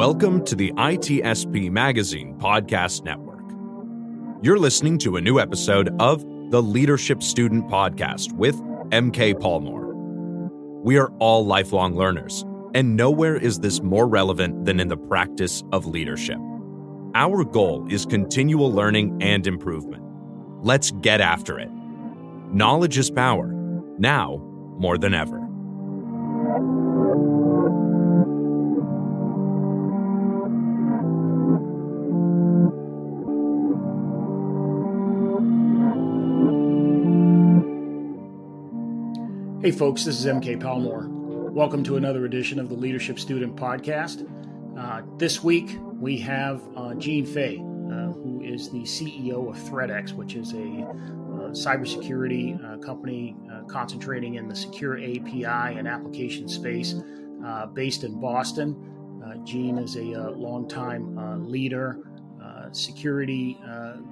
Welcome to the ITSP Magazine Podcast Network. You're listening to a new episode of the Leadership Student Podcast with MK Palmore. We are all lifelong learners, and nowhere is this more relevant than in the practice of leadership. Our goal is continual learning and improvement. Let's get after it. Knowledge is power, now more than ever. Hey, folks, this is MK Palmore. Welcome to another edition of the Leadership Student Podcast. Uh, this week, we have uh, Gene Fay, uh, who is the CEO of ThreatX, which is a uh, cybersecurity uh, company uh, concentrating in the secure API and application space based in Boston. Gene is a longtime leader, security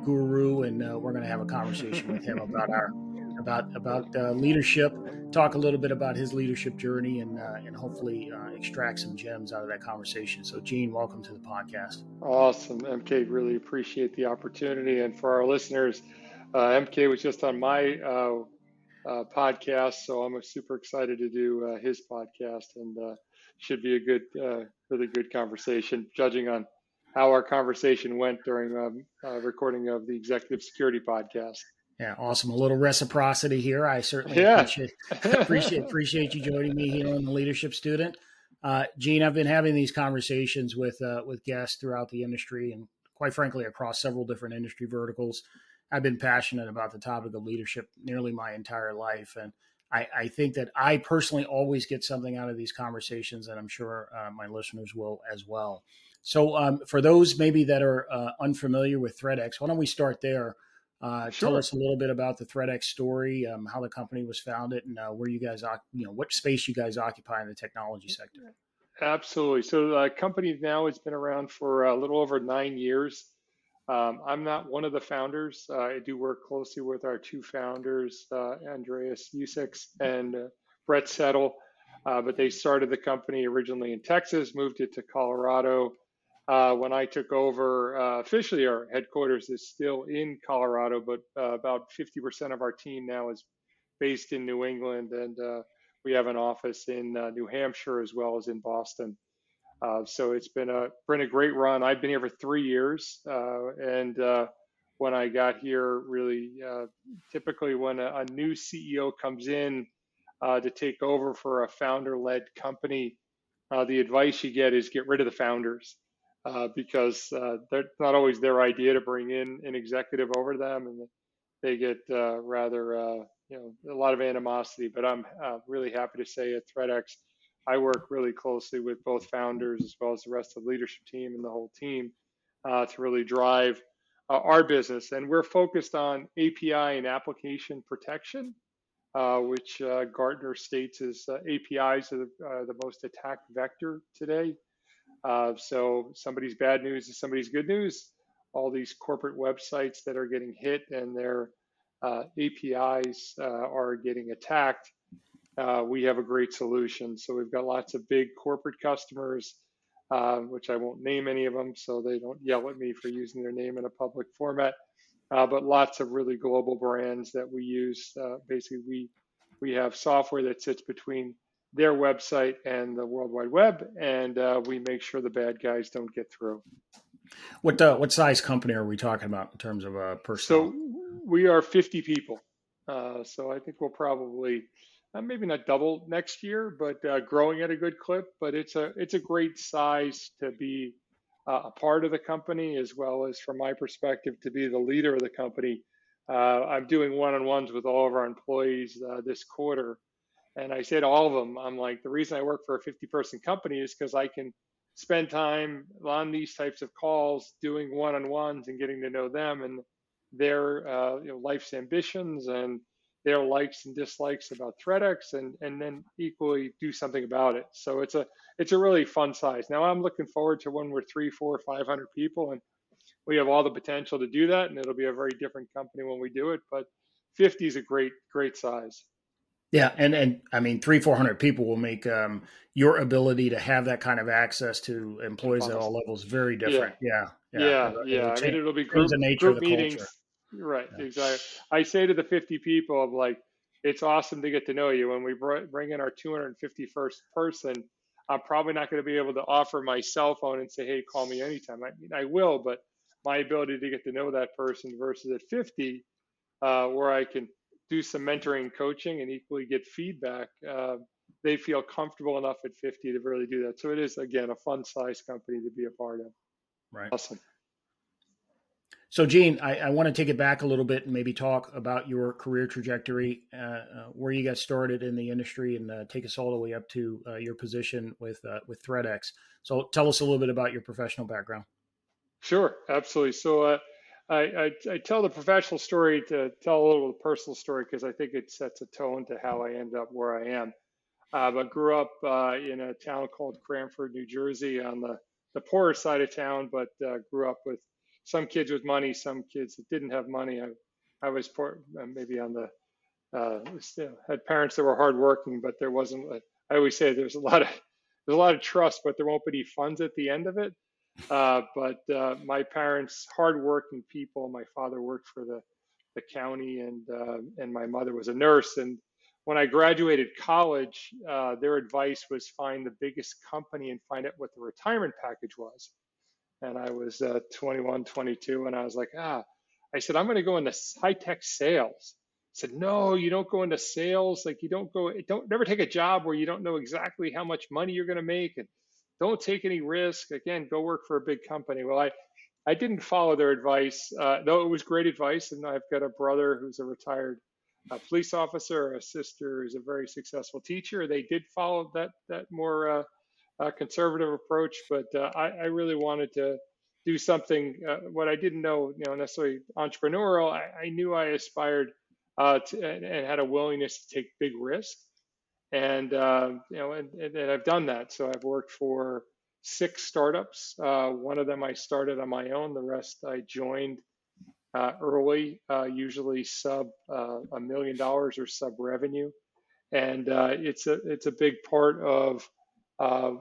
guru, and we're going to have a conversation with him about our about about uh, leadership, talk a little bit about his leadership journey, and uh, and hopefully uh, extract some gems out of that conversation. So, Gene, welcome to the podcast. Awesome, MK. Really appreciate the opportunity, and for our listeners, uh, MK was just on my uh, uh, podcast, so I'm super excited to do his podcast, and should be a good, really good conversation, judging on how our conversation went during um, recording of the Executive Security podcast. Yeah, awesome. A little reciprocity here. I certainly yeah. appreciate, appreciate appreciate you joining me here on the Leadership Student. Uh, Gene, I've been having these conversations with uh, with guests throughout the industry, and quite frankly, across several different industry verticals. I've been passionate about the topic of leadership nearly my entire life, and I, I think that I personally always get something out of these conversations, and I'm sure uh, my listeners will as well. So, um, for those maybe that are uh, unfamiliar with ThreatX, why don't we start there? Uh, sure. Tell us a little bit about the ThreatX story, um, how the company was founded, and uh, where you guys, you know, what space you guys occupy in the technology sector. Absolutely. So the company now has been around for a little over nine years. Um, I'm not one of the founders. Uh, I do work closely with our two founders, uh, Andrius Useckas and uh, Brett Settle. Uh, but they started the company originally in Texas, moved it to Colorado, uh, when I took over, uh, officially our headquarters is still in Colorado, but uh, about 50% of our team now is based in New England, and uh, we have an office in uh, New Hampshire as well as in Boston. Uh, so it's been a been a great run. I've been here for three years, and when I got here, really, typically when a, a, new CEO comes in to take over for a founder-led company, the advice you get is get rid of the founders uh, because uh, they're not always their idea to bring in an executive over them, and they get uh, rather uh, you know a lot of animosity. But I'm uh, really happy to say at ThreatX, I work really closely with both founders as well as the rest of the leadership team and the whole team to really drive our business, and we're focused on API and application protection. which Gartner states is APIs are the, the most attacked vector today uh, so somebody's bad news is somebody's good news. All these corporate websites that are getting hit and their uh, APIs uh, are getting attacked. Uh, we have a great solution. So we've got lots of big corporate customers, uh, which I won't name any of them, so they don't yell at me for using their name in a public format. Uh, but lots of really global brands that we use. basically, we we have software that sits between their website and the World Wide Web, and uh, we make sure the bad guys don't get through. What uh, what size company are we talking about in terms of uh, personnel? So we are 50 people. Uh, so I think we'll probably uh, maybe not double next year, but uh, growing at a good clip. But it's a it's a great size to be uh, a part of the company, as well as from my perspective to be the leader of the company. I'm doing one-on-ones with all of our employees this quarter and I said to all of them, I'm like, the reason I work for a 50 person company is because I can spend time on these types of calls doing one on ones and getting to know them and their uh, you know, life's ambitions and their likes and dislikes about ThreatX, and, and then equally do something about it. So it's a it's a really fun size. Now I'm looking forward to when we're three, four, five hundred people and we have all the potential to do that and it'll be a very different company when we do it. But 50 is a great, great size. Yeah, and and I mean, three four hundred people will make um, your ability to have that kind of access to employees at all levels very different. Yeah, yeah, yeah. yeah. yeah. I mean, it'll be group, group meetings. Culture. Right, yeah. exactly. I say to the fifty people, I'm like, it's awesome to get to know you. When we bring in our 251st person, I'm probably not going to be able to offer my cell phone and say, "Hey, call me anytime." I mean, I will, but my ability to get to know that person versus at 50, uh, where I can do some mentoring and coaching and equally get feedback, uh, they feel comfortable enough at 50 to really do that. So it is, again, a fun size company to be a part of. Right. Awesome. So, Gene, I, I, want to take it back a little bit and maybe talk about your career trajectory, uh, uh, where you got started in the industry, and uh, take us all the way up to uh, your position with uh, with ThreatX. So, tell us a little bit about your professional background. Sure, absolutely. So, uh, I, I, I, tell the professional story to tell a little personal story because I think it sets a tone to how I end up where I am. Uh, but grew up uh, in a town called Cranford, New Jersey, on the, the poorer side of town, but uh, grew up with some kids with money, some kids that didn't have money. I, I was poor, uh, maybe on the uh, had parents that were hardworking, but there wasn't. I always say there's a lot of there's a lot of trust, but there won't be any funds at the end of it. Uh, but uh, my parents, hardworking people. My father worked for the the county, and uh, and my mother was a nurse. And when I graduated college, uh, their advice was find the biggest company and find out what the retirement package was. And I was uh, 21, 22, and I was like, ah. I said, I'm going to go into high tech sales. I said, no, you don't go into sales. Like you don't go, don't never take a job where you don't know exactly how much money you're going to make and don't take any risk. Again, go work for a big company. Well, I, I didn't follow their advice, uh, though it was great advice. And I've got a brother who's a retired uh, police officer, a sister who's a very successful teacher. They did follow that that more uh, uh conservative approach, but uh, I, I, really wanted to do something. Uh, what I didn't know, you know, necessarily entrepreneurial. I, I knew I aspired to, and, and, had a willingness to take big risks and uh, you know, and, and, I've done that. So I've worked for six startups. Uh, one of them I started on my own. The rest I joined uh, early, uh, usually sub uh, a million dollars or sub revenue, and uh, it's a it's a big part of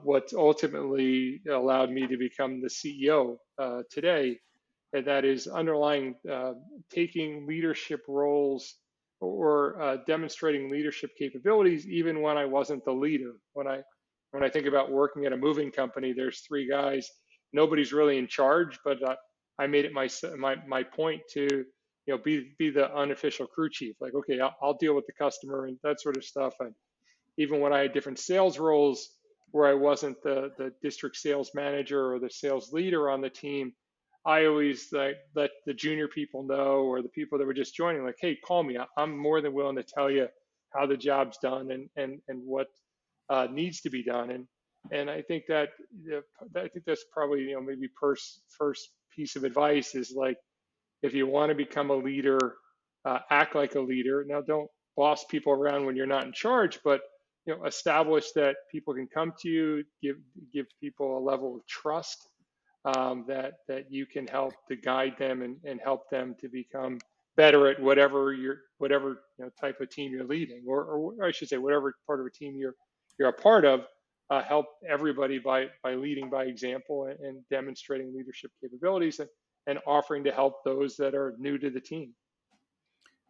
what ultimately allowed me to become the CEO today, and that is underlying taking leadership roles or uh, demonstrating leadership capabilities even when I wasn't the leader. When I when I think about working at a moving company, there's three guys. Nobody's really in charge, but uh, I made it my my my point to you know be be the unofficial crew chief. Like, okay, I'll, I'll deal with the customer and that sort of stuff. And even when I had different sales roles where I wasn't the the district sales manager or the sales leader on the team, I always like let the junior people know or the people that were just joining, like, hey, call me. I'm more than willing to tell you how the job's done and and and what uh, needs to be done. And and I think that I think that's probably you know maybe first first piece of advice is like if you want to become a leader, uh, act like a leader. Now, don't boss people around when you're not in charge, but you know establish that people can come to you, give give people a level of trust um, that that you can help to guide them and, and help them to become better at whatever your whatever you know, type of team you're leading, or, or I should say whatever part of a team you're you're a part of. Uh, help everybody by by leading by example and, and demonstrating leadership capabilities and, and offering to help those that are new to the team.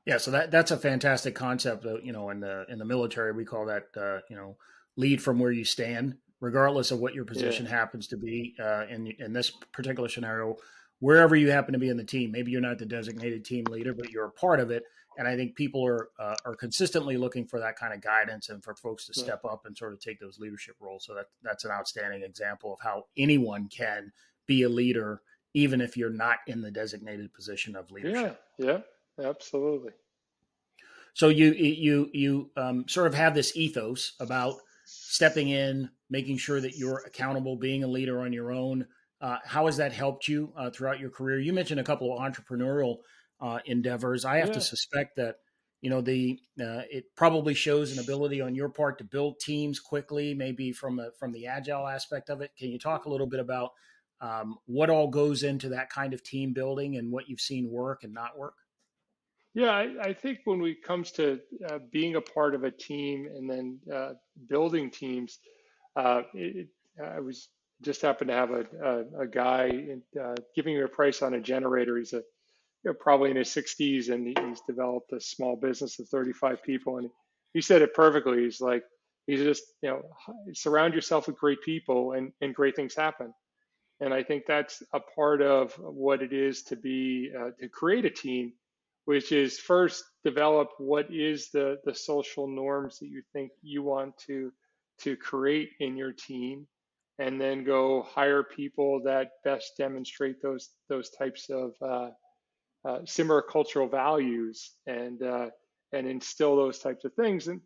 Yeah, so that that's a fantastic concept. You know, in the in the military, we call that uh, you know lead from where you stand regardless of what your position yeah. happens to be uh, in in this particular scenario, wherever you happen to be in the team. Maybe you're not the designated team leader, but you're a part of it. And I think people are uh, are consistently looking for that kind of guidance and for folks to step up and sort of take those leadership roles. So that that's an outstanding example of how anyone can be a leader, even if you're not in the designated position of leadership. Yeah, yeah, absolutely. So you you you um, sort of have this ethos about stepping in, making sure that you're accountable, being a leader on your own. Uh, how has that helped you uh, throughout your career? You mentioned a couple of entrepreneurial uh, endeavors. I have yeah. to suspect that you know the uh, it probably shows an ability on your part to build teams quickly, maybe from a, from the agile aspect of it. Can you talk a little bit about um, what all goes into that kind of team building and what you've seen work and not work? Yeah, I, I think when it comes to uh, being a part of a team and then uh, building teams, uh, it, I was just happened to have a, a, a guy in, uh, giving me a price on a generator. He's a you know, probably in his 60s and he's developed a small business of 35 people. And he said it perfectly. He's like, he's just, you know, surround yourself with great people and, and great things happen. And I think that's a part of what it is to be, uh, to create a team, which is first develop what is the, the social norms that you think you want to, to create in your team and then go hire people that best demonstrate those those types of uh, uh, similar cultural values and uh, and instill those types of things and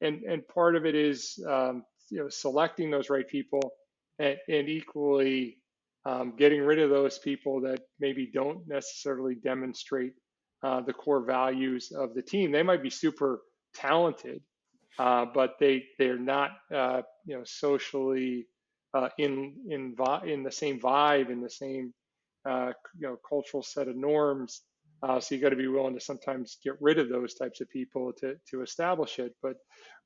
and and part of it is um, you know selecting those right people and, and equally um, getting rid of those people that maybe don't necessarily demonstrate uh, the core values of the team. They might be super talented, uh, but they they're not uh, you know socially uh, in in in the same vibe, in the same uh, you know cultural set of norms. Uh, so you got to be willing to sometimes get rid of those types of people to to establish it. But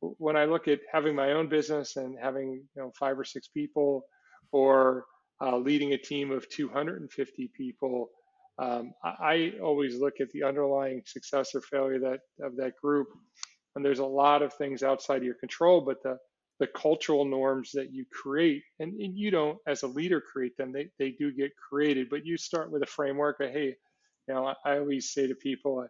when I look at having my own business and having you know five or six people, or uh, leading a team of 250 people, um, I, I always look at the underlying success or failure that of that group. And there's a lot of things outside of your control, but the the cultural norms that you create and, and, you don't as a leader create them. They, they do get created but you start with a framework of hey you know i, I always say to people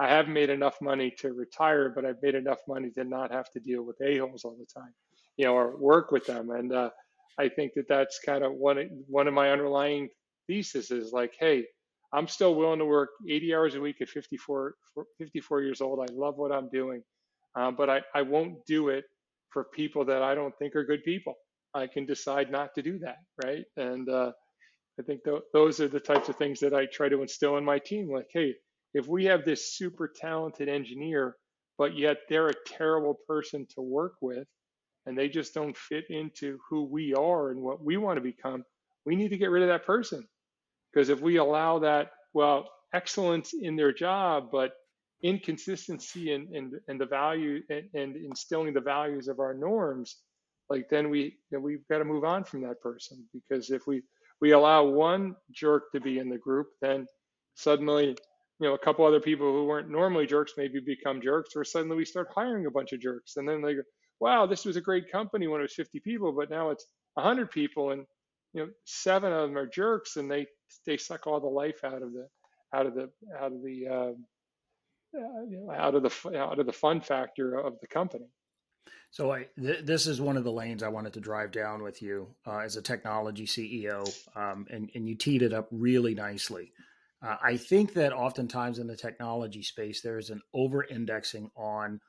I, I have made enough money to retire but i've made enough money to not have to deal with a-holes all the time you know or work with them. And uh, i think that that's kind of one, one of my underlying theses is like hey i'm still willing to work 80 hours a week at 54 54 years old. I love what i'm doing uh, but I, I won't do it for people that I don't think are good people. I can decide not to do that, right? And uh, I think th- those are the types of things that I try to instill in my team. Like, hey, if we have this super talented engineer, but yet they're a terrible person to work with, and they just don't fit into who we are and what we want to become, we need to get rid of that person. Because if we allow that, well, excellence in their job, but inconsistency and in, in, in, the value and, and, instilling the values of our norms, like then we know, we've got to move on from that person. Because if we we allow one jerk to be in the group, then suddenly you know a couple other people who weren't normally jerks maybe become jerks, or suddenly we start hiring a bunch of jerks, and then they go, wow, this was a great company when it was 50 people, but now it's 100 people and you know seven of them are jerks and they they suck all the life out of the out of the out of the uh, out of the out of the fun factor of the company. So I, th- this is one of the lanes I wanted to drive down with you uh, as a technology CEO, um, and, and you teed it up really nicely. Uh, I think that oftentimes in the technology space, there is an over indexing on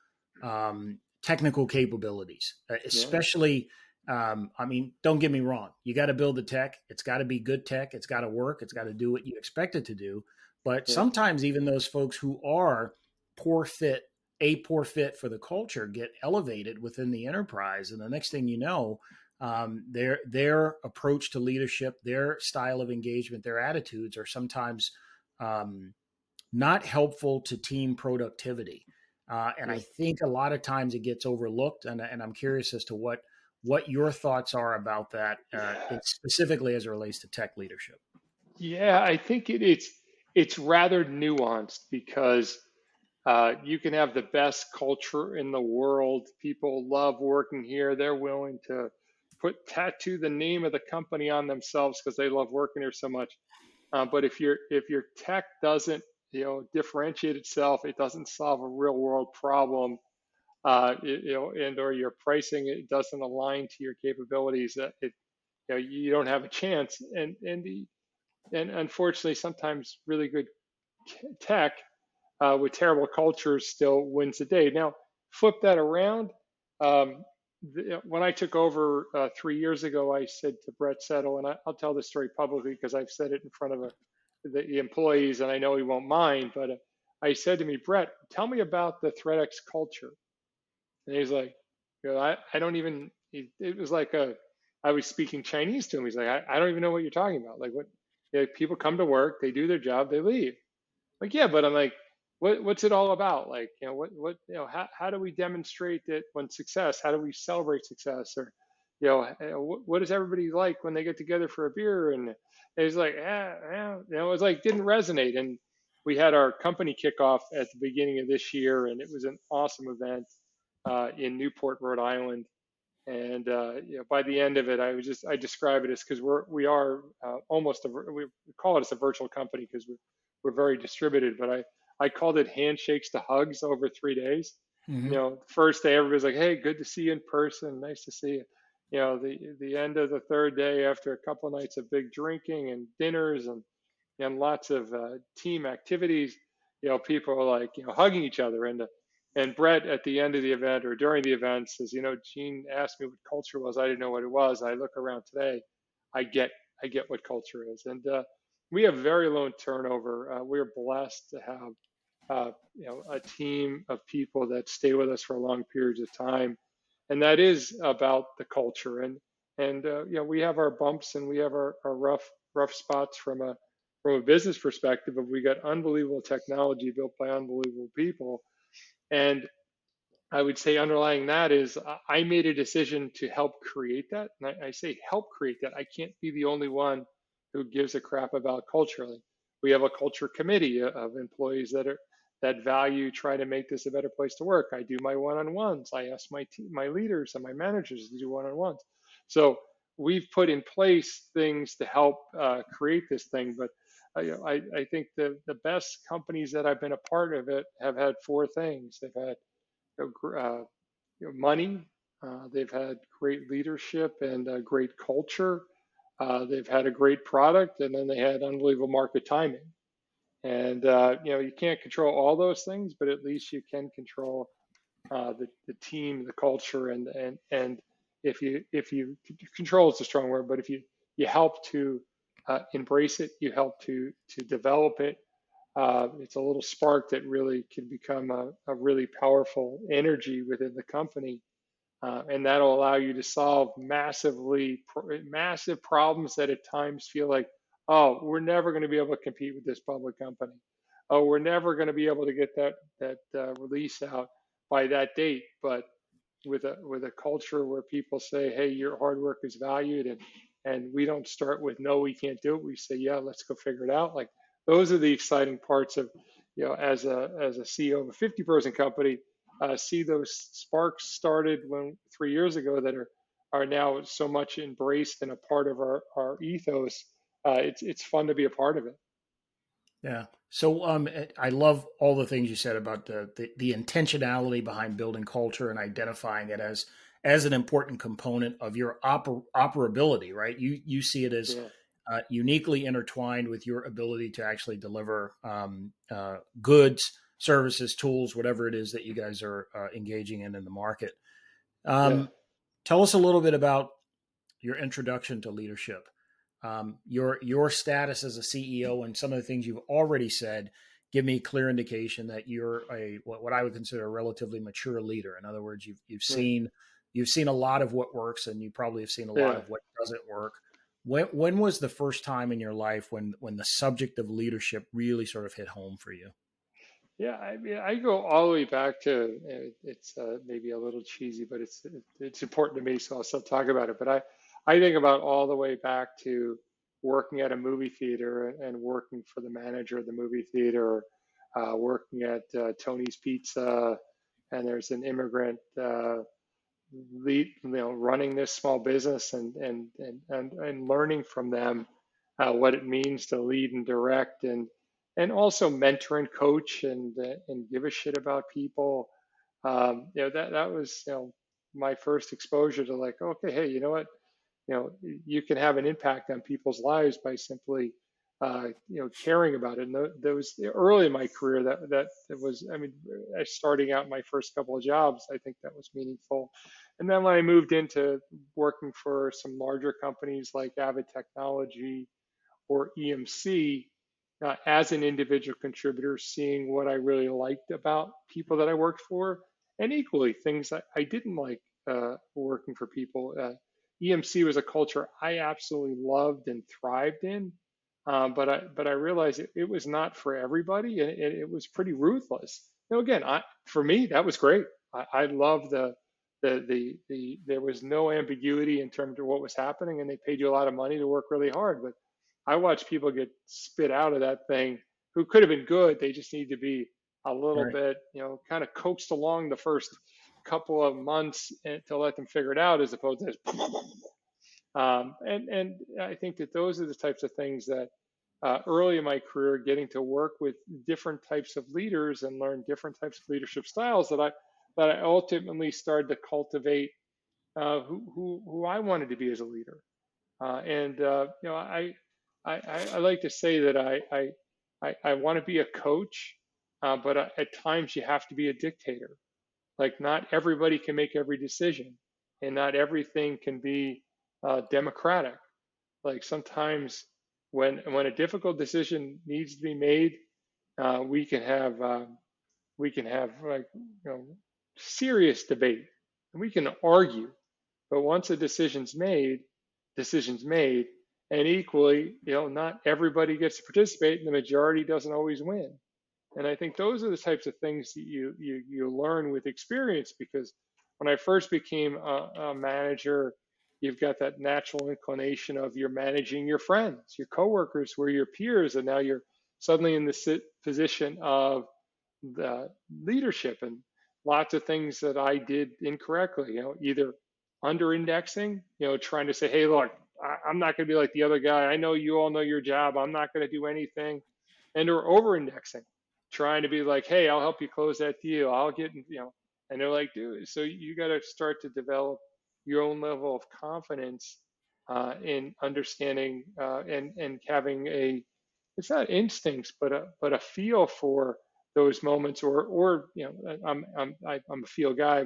um, technical capabilities, uh, especially. Yeah. Um, I mean, don't get me wrong. You got to build the tech. It's got to be good tech. It's got to work. It's got to do what you expect it to do. But yeah. sometimes even those folks who are poor fit, a poor fit for the culture, get elevated within the enterprise, and the next thing you know, um, their their approach to leadership, their style of engagement, their attitudes are sometimes um, not helpful to team productivity. Uh, and I think a lot of times it gets overlooked, and, and I'm curious as to what what your thoughts are about that, uh, specifically as it relates to tech leadership. Yeah, I think it, it's it's rather nuanced because uh, you can have the best culture in the world. People love working here. They're willing to put tattoo the name of the company on themselves because they love working here so much. Uh, but if your if your tech doesn't you know differentiate itself, it doesn't solve a real world problem. Uh, it, you know, and or your pricing it doesn't align to your capabilities. That it, you know, you don't have a chance. And and the and unfortunately, sometimes really good tech uh, with terrible cultures still wins the day. Now, flip that around. Um, the, when I took over uh, three years ago, I said to Brett Settle, and I, will tell this story publicly because I've said it in front of a, the, the, employees, and I know he won't mind. But uh, I said to me, Brett, tell me about the ThreatX culture. And he's like, you know, I, I don't even. It, it was like a, I was speaking Chinese to him. He's like, I, I don't even know what you're talking about. Like, what? You know, people come to work, they do their job, they leave. Like, yeah, but I'm like, what, what's it all about? Like, you know, what, what, you know, how, how do we demonstrate that when success, how do we celebrate success? Or, you know, eh, what, what does everybody like when they get together for a beer? And it's like, yeah, yeah, you know, it was like, didn't resonate. And we had our company kickoff at the beginning of this year, and it was an awesome event uh, in Newport, Rhode Island. And uh, you know, by the end of it, I was just I describe it as because we're we are uh, almost a we call it as a virtual company because we're we're very distributed. But I I called it handshakes to hugs over three days. Mm-hmm. You know, first day everybody's like, "Hey, good to see you in person. Nice to see you." You know, the the end of the third day after a couple of nights of big drinking and dinners and and lots of uh, team activities, you know, people are like, you know, hugging each other and and Brett at the end of the event or during the event says, you know, Gene asked me what culture was. I didn't know what it was. I look around today, I get, I get what culture is. And uh, we have very low turnover. Uh, we're blessed to have, uh, you know, a team of people that stay with us for long periods of time, and that is about the culture. And and uh, you know, we have our bumps and we have our, our rough rough spots from a from a business perspective. But we got unbelievable technology built by unbelievable people and I would say underlying that is I made a decision to help create that. And I, I, say help create that. I can't be the only one who gives a crap about culturally. We have a culture committee of employees that are that value try to make this a better place to work. I do my one-on-ones. I ask my team, my leaders and my managers to do one-on-ones. So we've put in place things to help uh, create this thing. But I, I think the, the best companies that I've been a part of it have had four things. They've had uh, you know, money, uh, they've had great leadership and great culture, uh, they've had a great product, and then they had unbelievable market timing. And uh, you know you can't control all those things, but at least you can control uh, the, the team, the culture, and and and if you if you control is a strong word, but if you you help to uh, embrace it, you help to to develop it. Uh, it's a little spark that really can become a, a really powerful energy within the company, uh, and that'll allow you to solve massively massive problems that at times feel like, oh, we're never going to be able to compete with this public company. Oh, we're never going to be able to get that that uh, release out by that date. But with a with a culture where people say, hey, your hard work is valued and and we don't start with no we can't do it. We say yeah let's go figure it out. Like those are the exciting parts of you know as a as a ceo of a 50 person company uh, see those sparks started when three years ago that are are now so much embraced and a part of our our ethos uh, it's it's fun to be a part of it. Yeah. So um i love all the things you said about the, the the intentionality behind building culture and identifying it as as an important component of your oper- operability, right? You you see it as yeah. uh, uniquely intertwined with your ability to actually deliver um, uh, goods, services, tools, whatever it is that you guys are uh, engaging in in the market. Um, yeah. Tell us a little bit about your introduction to leadership, um, your your status as a CEO, and some of the things you've already said. Give me clear indication that you're a what, what I would consider a relatively mature leader. In other words, you've you've seen you've seen a lot of what works and you probably have seen a yeah. lot of what doesn't work. When when was the first time in your life when when the subject of leadership really sort of hit home for you? Yeah i mean i go all the way back to it's uh, maybe a little cheesy but it's it's important to me so i'll still talk about it. But i i think about all the way back to working at a movie theater and working for the manager of the movie theater uh, working at uh, tony's pizza and there's an immigrant uh, lead, you know, running this small business and and and and, and learning from them uh, what it means to lead and direct and and also mentor and coach and uh, and give a shit about people. Um, you know that that was you know my first exposure to like okay hey you know what you know you can have an impact on people's lives by simply uh, you know, caring about it. And those early in my career, that that was, I mean, starting out my first couple of jobs, I think that was meaningful. And then when I moved into working for some larger companies like Avid Technology or EMC, uh, as an individual contributor, seeing what I really liked about people that I worked for, and equally things that I didn't like uh, working for people. Uh, EMC was a culture I absolutely loved and thrived in Um, but I but I realized it, it, was not for everybody, and it, it was pretty ruthless. You know, again, I, for me that was great. I, I love the, the the the there was no ambiguity in terms of what was happening, and they paid you a lot of money to work really hard. But I watched people get spit out of that thing who could have been good. They just need to be a little right. bit, you know, kind of coaxed along the first couple of months to let them figure it out, as opposed to just um, and and I think that those are the types of things that uh, early in my career, getting to work with different types of leaders and learn different types of leadership styles that I that I ultimately started to cultivate uh, who, who who I wanted to be as a leader. Uh, and uh, you know, I, I I like to say that I I I, want to be a coach, uh, but uh, at times you have to be a dictator. Like not everybody can make every decision, and not everything can be uh, democratic. Like sometimes when when a difficult decision needs to be made, uh, we can have uh, we can have like you know serious debate and we can argue. But once a decision's made, decision's made, and equally, you know, not everybody gets to participate, and the majority doesn't always win. And I think those are the types of things that you you you learn with experience because when I first became a, a manager you've got that natural inclination of you're managing your friends, your coworkers, who are your peers, and now you're suddenly in the position of the leadership and lots of things that I did incorrectly. You know, either under indexing, you know, trying to say, hey, look, I, am not going to be like the other guy. I know you all know your job. I'm not going to do anything, and or over indexing, trying to be like, hey, I'll help you close that deal. I'll get, you know, and they're like, dude, so you got to start to develop your own level of confidence uh, in understanding uh, and and having a it's not instincts but a but a feel for those moments or or you know I'm I'm I'm a feel guy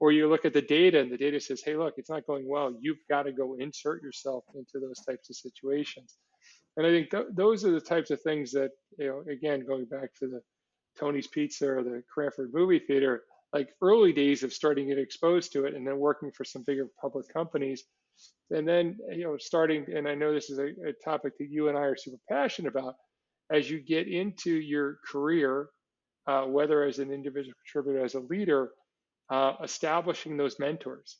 or you look at the data and the data says hey look it's not going well. You've got to go insert yourself into those types of situations. And I think th- those are the types of things that you know again going back to the Tony's Pizza or the Cranford Movie Theater like early days of starting to get exposed to it and then working for some bigger public companies. And then you know starting and i know this is a, a, topic that you and i are super passionate about as you get into your career uh, whether as an individual contributor as a leader uh, establishing those mentors.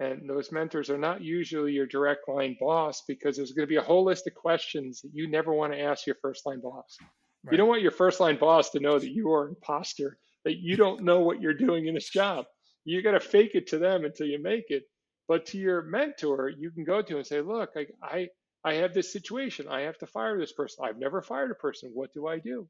And those mentors are not usually your direct line boss because there's going to be a whole list of questions that you never want to ask your first line boss. Right. you don't want your first line boss to know that you are an imposter that you don't know what you're doing in this job. You got to fake it to them until you make it. But to your mentor, you can go to and say, look, I, I, I have this situation. I have to fire this person. I've never fired a person. What do I do?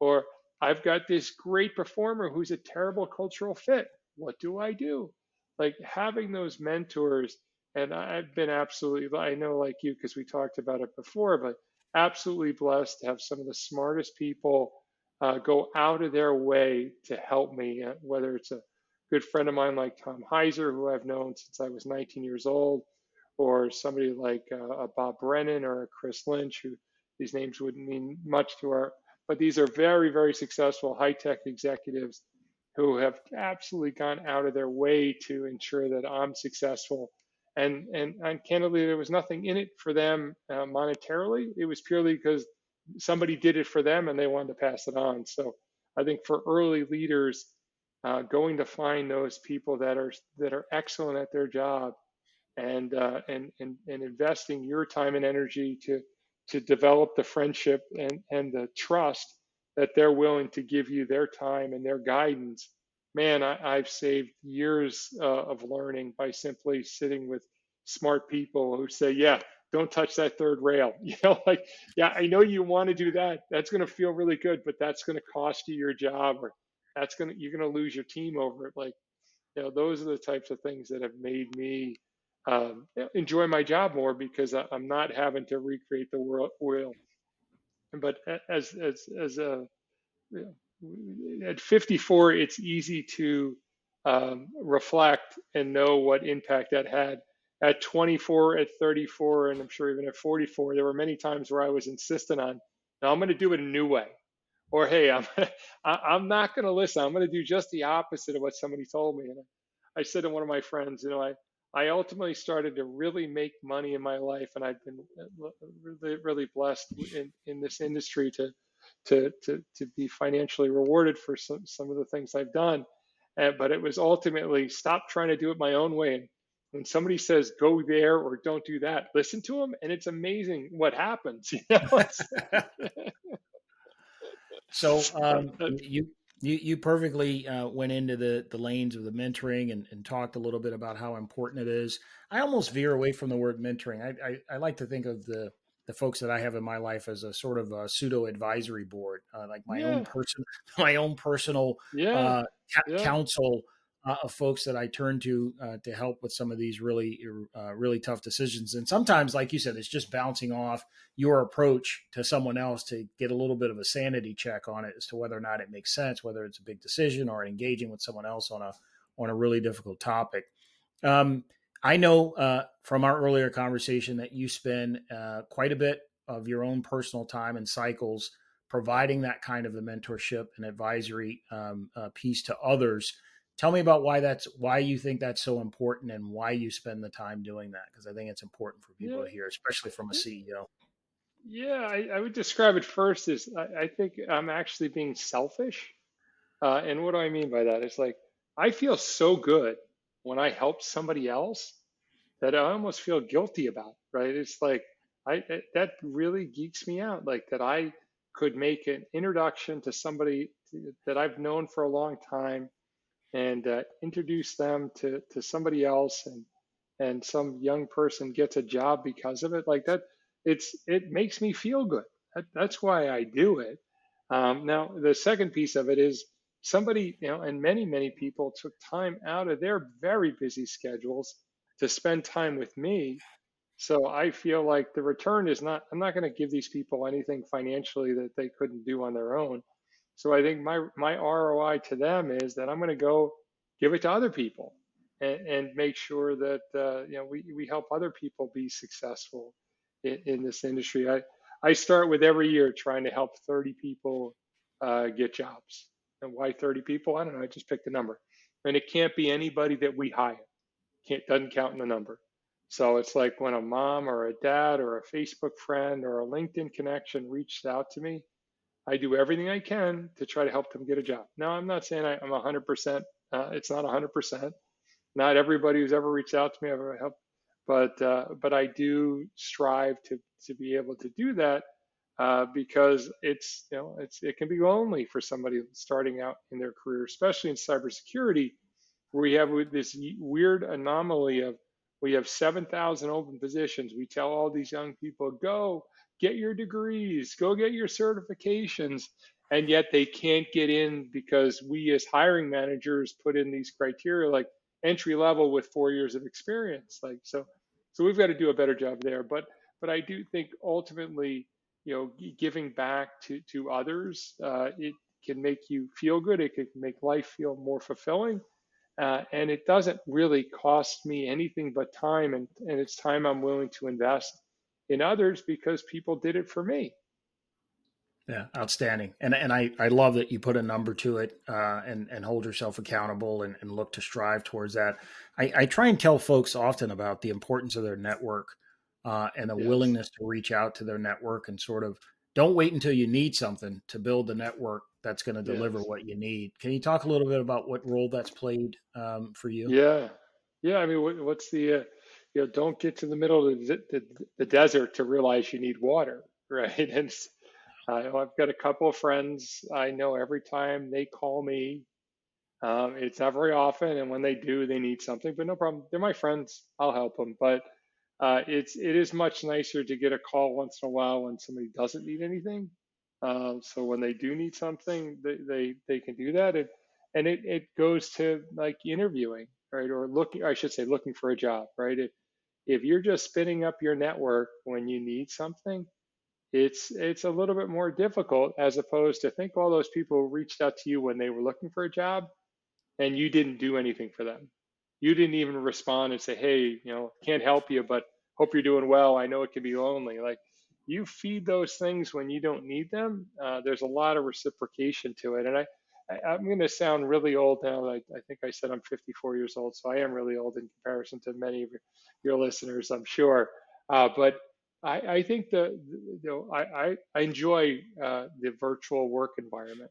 Or I've got this great performer who's a terrible cultural fit. What do I do? Like having those mentors, and I've been absolutely, I know like you, because we talked about it before, but absolutely blessed to have some of the smartest people uh, go out of their way to help me, uh, whether it's a good friend of mine like Tom Heiser, who I've known since I was 19 years old, or somebody like uh, Bob Brennan or Chris Lynch, who these names wouldn't mean much to our, but these are very, very successful high tech executives who have absolutely gone out of their way to ensure that I'm successful. And, and, and candidly, there was nothing in it for them uh, monetarily. It was purely because somebody did it for them and they wanted to pass it on. So I think for early leaders, uh, going to find those people that are that are excellent at their job, and uh, and and and investing your time and energy to to develop the friendship and and the trust that they're willing to give you their time and their guidance. Man, I, have saved years uh, of learning by simply sitting with smart people who say, "Yeah, don't touch that third rail. You know, like, yeah, I know you want to do that. That's going to feel really good, but that's going to cost you your job or that's going to, you're going to lose your team over it. Like, you know, those are the types of things that have made me um, enjoy my job more because I'm not having to recreate the world wheel. But as, as, as a, you know, at 54, it's easy to um, reflect and know what impact that had at 24, at 34, and I'm sure even at 44, there were many times where I was insistent on, now I'm going to do it a new way. Or, hey, I'm, I'm not going to listen. I'm going to do just the opposite of what somebody told me. And I said to one of my friends, you know, I, I ultimately started to really make money in my life, and I've been really, really blessed in, in this industry to, to, to, to be financially rewarded for some, some of the things I've done. Uh, but it was ultimately stop trying to do it my own way. And when somebody says go there or don't do that, listen to them, and it's amazing what happens. You know? so um, you you, you perfectly uh, went into the, the lanes of the mentoring and, and, talked a little bit about how important it is. I almost veer away from the word mentoring. I, I, I, like to think of the the folks that I have in my life as a sort of a pseudo advisory board, uh, like my yeah. own person, my own personal yeah. Uh, ca- yeah. counsel uh, of folks that I turn to uh, to help with some of these really uh, really tough decisions. And sometimes, like you said, it's just bouncing off your approach to someone else to get a little bit of a sanity check on it as to whether or not it makes sense, whether it's a big decision or engaging with someone else on a on a really difficult topic. Um, I know uh, from our earlier conversation that you spend uh, quite a bit of your own personal time and cycles providing that kind of a mentorship and advisory um, uh, piece to others tell me about why that's why you think that's so important and why you spend the time doing that because i think it's important for people yeah. to hear especially from a ceo yeah i, I would describe it first as I, I, think i'm actually being selfish uh, and what do i mean by that? It's like i feel so good when i help somebody else that i almost feel guilty about right? It's like i that really geeks me out like that i could make an introduction to somebody that i've known for a long time and uh, introduce them to, to somebody else and and some young person gets a job because of it like that it's it makes me feel good. That, that's why i do it. Um, now the second piece of it is somebody you know and many many people took time out of their very busy schedules to spend time with me. So i feel like the return is not i'm not going to give these people anything financially that they couldn't do on their own so I think my my ROI to them is that I'm going to go give it to other people and, and make sure that uh, you know we, we help other people be successful in, in, this industry. I I start with every year trying to help 30 people uh, get jobs. And why 30 people? I don't know. I just picked a number, and it can't be anybody that we hire. Can't doesn't count in the number. So it's like when a mom or a dad or a Facebook friend or a LinkedIn connection reached out to me I do everything I can to try to help them get a job. Now, I'm not saying I, am 100%. Uh, it's not 100%. Not everybody who's ever reached out to me ever helped, but uh, but I do strive to to be able to do that uh, because it's you know it's it can be lonely for somebody starting out in their career, especially in cybersecurity, where we have this weird anomaly of we have 7,000 open positions. We tell all these young people go get your degrees, go get your certifications. And yet they can't get in because we as hiring managers put in these criteria like entry level with four years of experience. Like so, so we've got to do a better job there. But but I do think ultimately, you know, giving back to to others, uh, it can make you feel good. It can make life feel more fulfilling. Uh, and it doesn't really cost me anything but time and, and it's time i'm willing to invest in others because people did it for me. Yeah, outstanding. And and I, I love that you put a number to it uh, and and hold yourself accountable and, and look to strive towards that. I, I try and tell folks often about the importance of their network uh, and the yes. willingness to reach out to their network and sort of don't wait until you need something to build the network that's going to deliver yes. what you need. Can you talk a little bit about what role that's played um, for you? Yeah, yeah. I mean, what, what's the uh, you know, don't get to the middle of the, the, the desert to realize you need water, right? And uh, I've got a couple of friends I know every time they call me. Um, it's not very often, and when they do, they need something, but no problem. They're my friends. I'll help them. But uh, it's it is much nicer to get a call once in a while when somebody doesn't need anything. Um, so when they do need something, they they, they can do that. And and it, it goes to like interviewing, right? Or looking, I should say, looking for a job, right? It, if you're just spinning up your network when you need something, it's it's a little bit more difficult as opposed to think all those people reached out to you when they were looking for a job and you didn't do anything for them. You didn't even respond and say, "Hey, you know, can't help you, but hope you're doing well. I know it can be lonely." Like you feed those things when you don't need them. Uh, there's a lot of reciprocation to it, and I I, am going to sound really old now. I, I, think I said I'm 54 years old, so I am really old in comparison to many of your, listeners, I'm sure. Uh, but I, I, think the, you know, I, I, enjoy uh, the virtual work environment.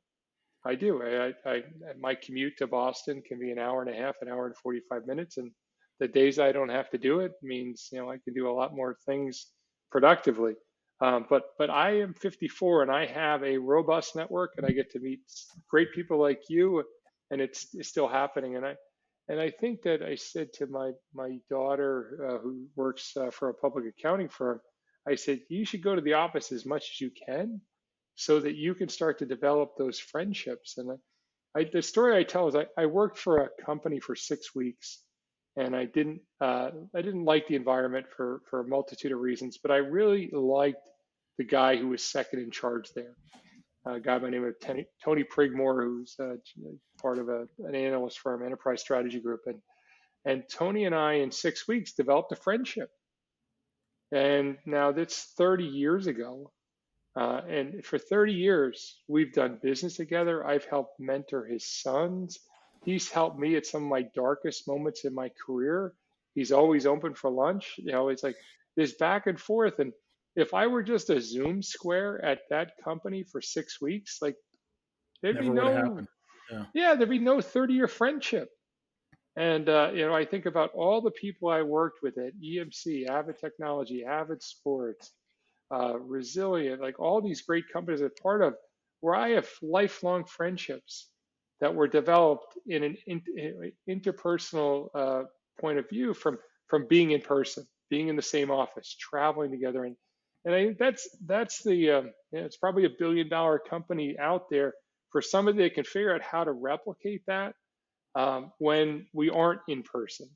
I do. I, I, my commute to Boston can be an hour and a half, an hour and 45 minutes, and the days I don't have to do it means you know I can do a lot more things productively. Um, but but I am 54 and I have a robust network and I get to meet great people like you, and it's, it's still happening. And I and I think that I said to my my daughter uh, who works uh, for a public accounting firm, I said you should go to the office as much as you can, so that you can start to develop those friendships. And I, I the story I tell is I, I worked for a company for six weeks and I didn't uh, I didn't like the environment for for a multitude of reasons, but I really liked the guy who was second in charge there, a guy by the name of Tony Prigmore, who's uh, part of a, an analyst firm, Enterprise Strategy Group, and and Tony and I in six weeks developed a friendship, and now that's 30 years ago. Uh, and for 30 years, we've done business together. I've helped mentor his sons he's helped me at some of my darkest moments in my career. He's always open for lunch. You know, it's like this back and forth. And if I were just a Zoom square at that company for six weeks, like there'd Never be no, yeah. yeah. there'd be no 30 year friendship. And, uh, you know, I think about all the people I worked with at EMC, Avid Technology, Avid Sports, uh, Resilient, like all these great companies I'm part of, where I have lifelong friendships that were developed in an in, interpersonal uh, point of view from from being in person, being in the same office, traveling together, and and I think that's that's the um, you know, it's probably a billion dollar company out there for somebody that can figure out how to replicate that um, when we aren't in person,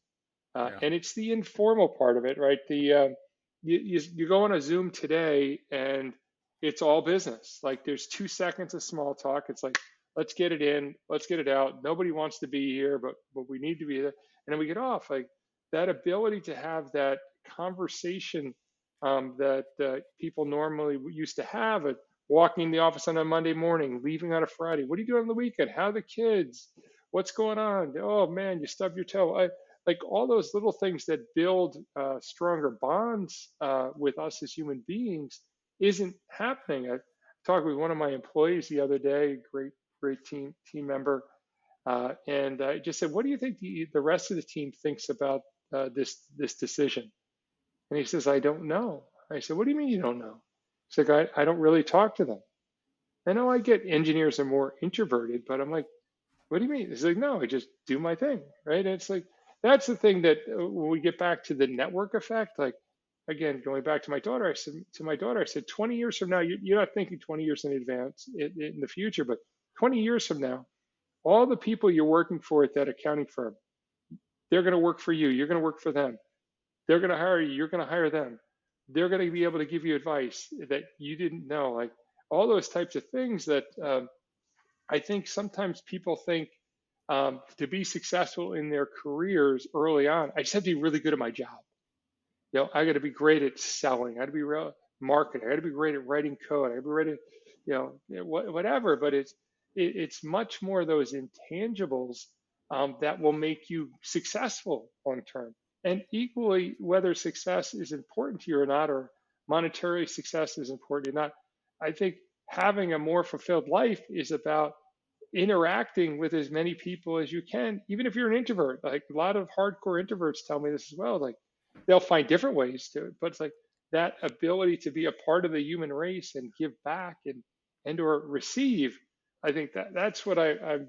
uh, yeah. and it's the informal part of it, right? The um, you, you you go on a Zoom today and it's all business. Like there's two seconds of small talk. It's like let's get it in, let's get it out. Nobody wants to be here, but but we need to be there. And then we get off. Like that ability to have that conversation um, that uh, people normally used to have at walking in the office on a Monday morning, leaving on a Friday. What are you doing on the weekend? How are the kids? What's going on? Oh man, you stubbed your toe. I, like all those little things that build uh, stronger bonds uh, with us as human beings isn't happening. I talked with one of my employees the other day, great great team team member, uh, and I just said, "What do you think the, the rest of the team thinks about uh, this this decision?" And he says, "I don't know." I said, "What do you mean you don't know?" He's like, "I, I don't really talk to them." I know I get engineers are more introverted, but I'm like, "What do you mean?" He's like, "No, I just do my thing, right?" And it's like that's the thing that uh, when we get back to the network effect, like again, going back to my daughter, I said to my daughter, I said, 20 years from now, you're not thinking 20 years in advance in, in the future, but 20 years from now, all the people you're working for at that accounting firm, they're going to work for you. You're going to work for them. They're going to hire you. You're going to hire them. They're going to be able to give you advice that you didn't know. Like all those types of things that um, I think sometimes people think um, to be successful in their careers early on, I just have to be really good at my job. You know, I got to be great at selling. I got to be real marketing. I got to be great at writing code. I got to be at, you know, whatever. But it's it, it's much more those intangibles um, that will make you successful long term. And equally, whether success is important to you or not, or monetary success is important or not, I think having a more fulfilled life is about interacting with as many people as you can, even if you're an introvert. Like a lot of hardcore introverts tell me this as well. Like they'll find different ways to it, but it's like that ability to be a part of the human race and give back and and or receive I think that that's what I, I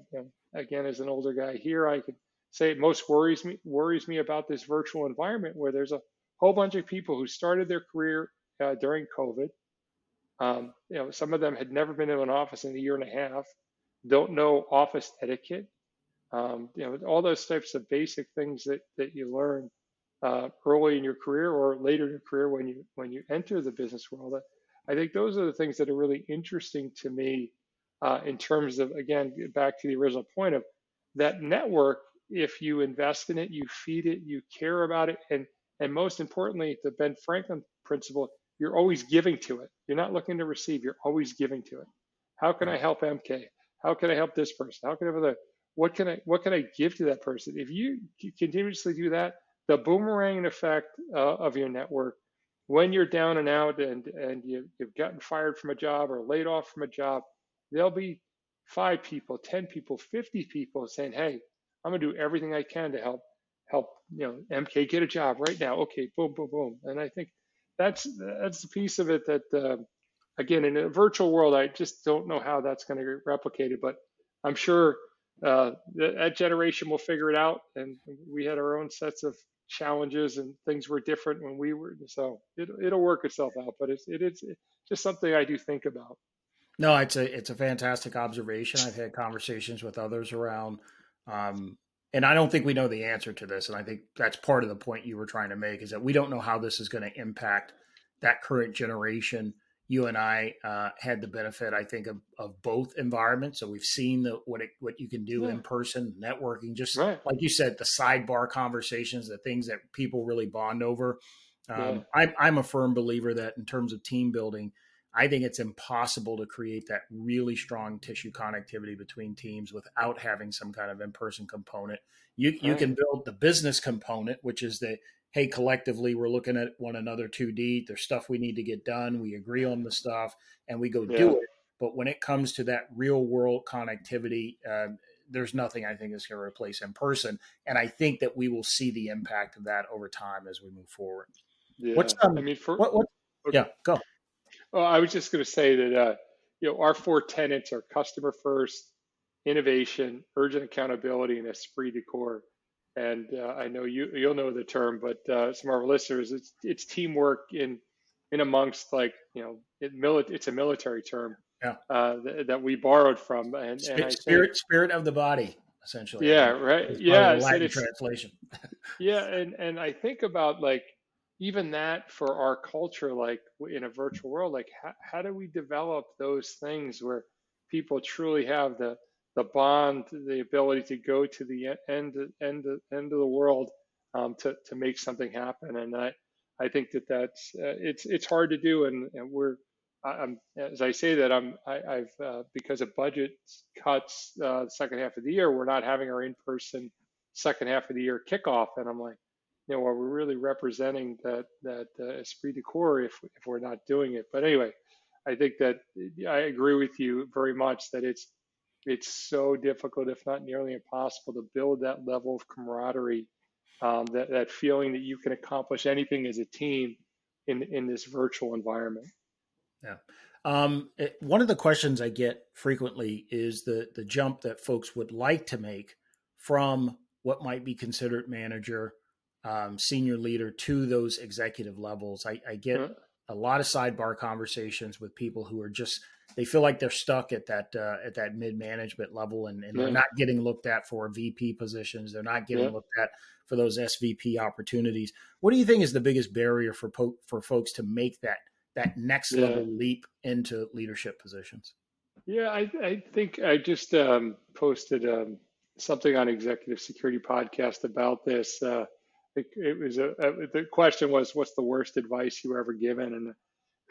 again as an older guy here, I could say it most worries me worries me about this virtual environment where there's a whole bunch of people who started their career uh, during COVID. Um, you know, some of them had never been in an office in a year and a half, don't know office etiquette. Um, you know, all those types of basic things that that you learn uh, early in your career or later in your career when you when you enter the business world. I think those are the things that are really interesting to me uh, in terms of, again, back to the original point of that network. If you invest in it, you feed it, you care about it, and and most importantly, the Ben Franklin principle, you're always giving to it. You're not looking to receive, you're always giving to it. How can I help MK? How can I help this person? How can I what can I what can I give to that person? If you continuously do that, the boomerang effect uh, of your network when you're down and out and and you, you've gotten fired from a job or laid off from a job, there'll be five people, ten people, fifty people saying, "Hey, I'm gonna do everything I can to help help you know MK get a job right now." Okay, boom, boom, boom. And I think that's that's the piece of it that uh, again in a virtual world, I just don't know how that's going to get replicated, but I'm sure uh, that generation will figure it out. And we had our own sets of challenges and things were different when we were. So it, it'll work itself out. But it's it, it's just something I do think about. No, it's a it's a fantastic observation. I've had conversations with others around, um, and I don't think we know the answer to this. And I think that's part of the point you were trying to make is that we don't know how this is going to impact that current generation you and I uh, had the benefit, I think, of, of both environments. So we've seen the, what it, what you can do yeah. in person, networking, just right. like you said, the sidebar conversations, the things that people really bond over. Um, yeah. I'm, I'm a firm believer that in terms of team building, I think it's impossible to create that really strong tissue connectivity between teams without having some kind of in-person component. You you can build the business component, which is the hey, collectively, we're looking at one another 2D. There's stuff we need to get done. We agree on the stuff and we go yeah. do it. But when it comes to that real world connectivity, uh, there's nothing I think is going to replace in person. And I think that we will see the impact of that over time as we move forward. Yeah. What's um, I mean, for what, what okay. yeah, go. Well, I was just going to say that uh, you know our four tenants are customer first, innovation, urgent accountability, and esprit de corps and uh, I know you you'll know the term, but uh, some of our listeners, it's it's teamwork in in amongst like you know it mili- it's a military term yeah. uh, th- that we borrowed from, and, and spirit think, spirit of the body essentially. Yeah, right. Yeah, Latin translation. yeah, and and I think about like even that for our culture, like in a virtual world, like how, how do we develop those things where people truly have the the bond, the ability to go to the end end end of the world um, to to make something happen. And I I think that that's uh, it's it's hard to do, and, and we're I'm as I say that I'm I, have uh, because of budget cuts uh, the second half of the year, we're not having our in-person second half of the year kickoff, and I'm like, you know, are we really representing that that uh, esprit de corps if if we're not doing it? But anyway, I think that I agree with you very much that it's it's so difficult, if not nearly impossible, to build that level of camaraderie, um, that, that feeling that you can accomplish anything as a team in, in this virtual environment. Yeah. Um, it, one of the questions I get frequently is the the jump that folks would like to make from what might be considered manager, um, senior leader to those executive levels. I, I get mm-hmm. a lot of sidebar conversations with people who are just they feel like they're stuck at that uh, at that mid management level, and, and yeah. they're not getting looked at for VP positions. They're not getting yeah. looked at for those SVP opportunities. What do you think is the biggest barrier for po- for folks to make that that next level leap into leadership positions? Yeah, I, I think I just um, posted um, something on Executive Security Podcast about this. Uh, it, was a, a, the question was, "What's the worst advice you were ever given?"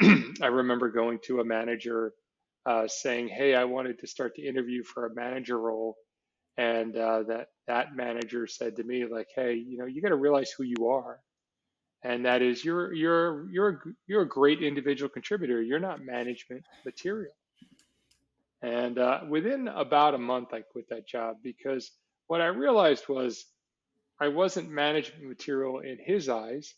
And I remember going to a manager uh, saying, "Hey, I wanted to start to interview for a manager role," and uh, that that manager said to me, like, "Hey, you know, you got to realize who you are, and that is you're you're you're you're a great individual contributor. You're not management material." And uh, within about a month, I quit that job because what I realized was I wasn't management material in his eyes,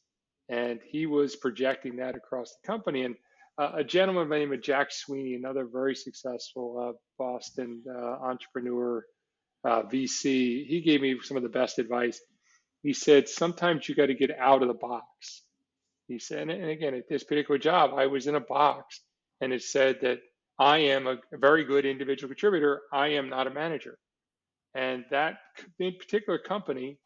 and he was projecting that across the company. And uh, a gentleman by the name of Jack Sweeney, another very successful uh, Boston uh, entrepreneur, uh, VC, he gave me some of the best advice. He said, sometimes you got to get out of the box. He said, and again, at this particular job, I was in a box and it said that I am a very good individual contributor. I am not a manager. And that particular company,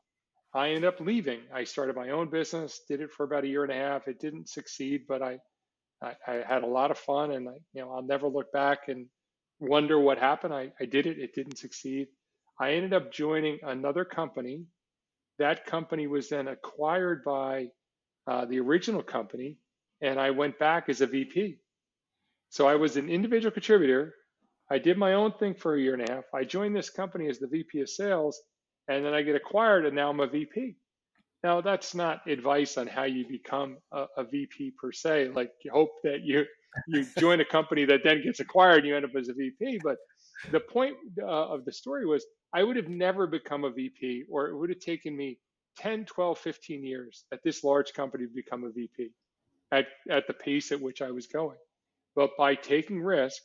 I ended up leaving. I started my own business, did it for about a year and a half. It didn't succeed, but I I, I, had a lot of fun, and I, you know I'll never look back and wonder what happened. I, I did it; it didn't succeed. I ended up joining another company. That company was then acquired by uh, the original company, and I went back as a VP. So I was an individual contributor. I did my own thing for a year and a half. I joined this company as the VP of sales, and then I get acquired, and now I'm a VP. Now, that's not advice on how you become a, a VP per se. Like, you hope that you you join a company that then gets acquired and you end up as a VP. But the point uh, of the story was I would have never become a VP, or it would have taken me 10, 12, 15 years at this large company to become a VP at, at the pace at which I was going. But by taking risk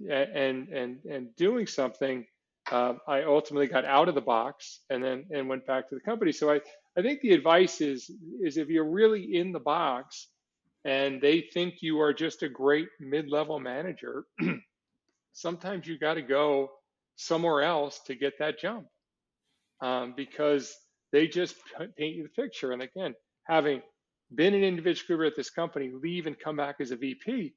and, and, and doing something, uh, I ultimately got out of the box and then and went back to the company. So I, I think the advice is is if you're really in the box and they think you are just a great mid-level manager, sometimes you got to go somewhere else to get that jump um, because they just paint you the picture. And again, having been an individual contributor at this company, leave and come back as a VP,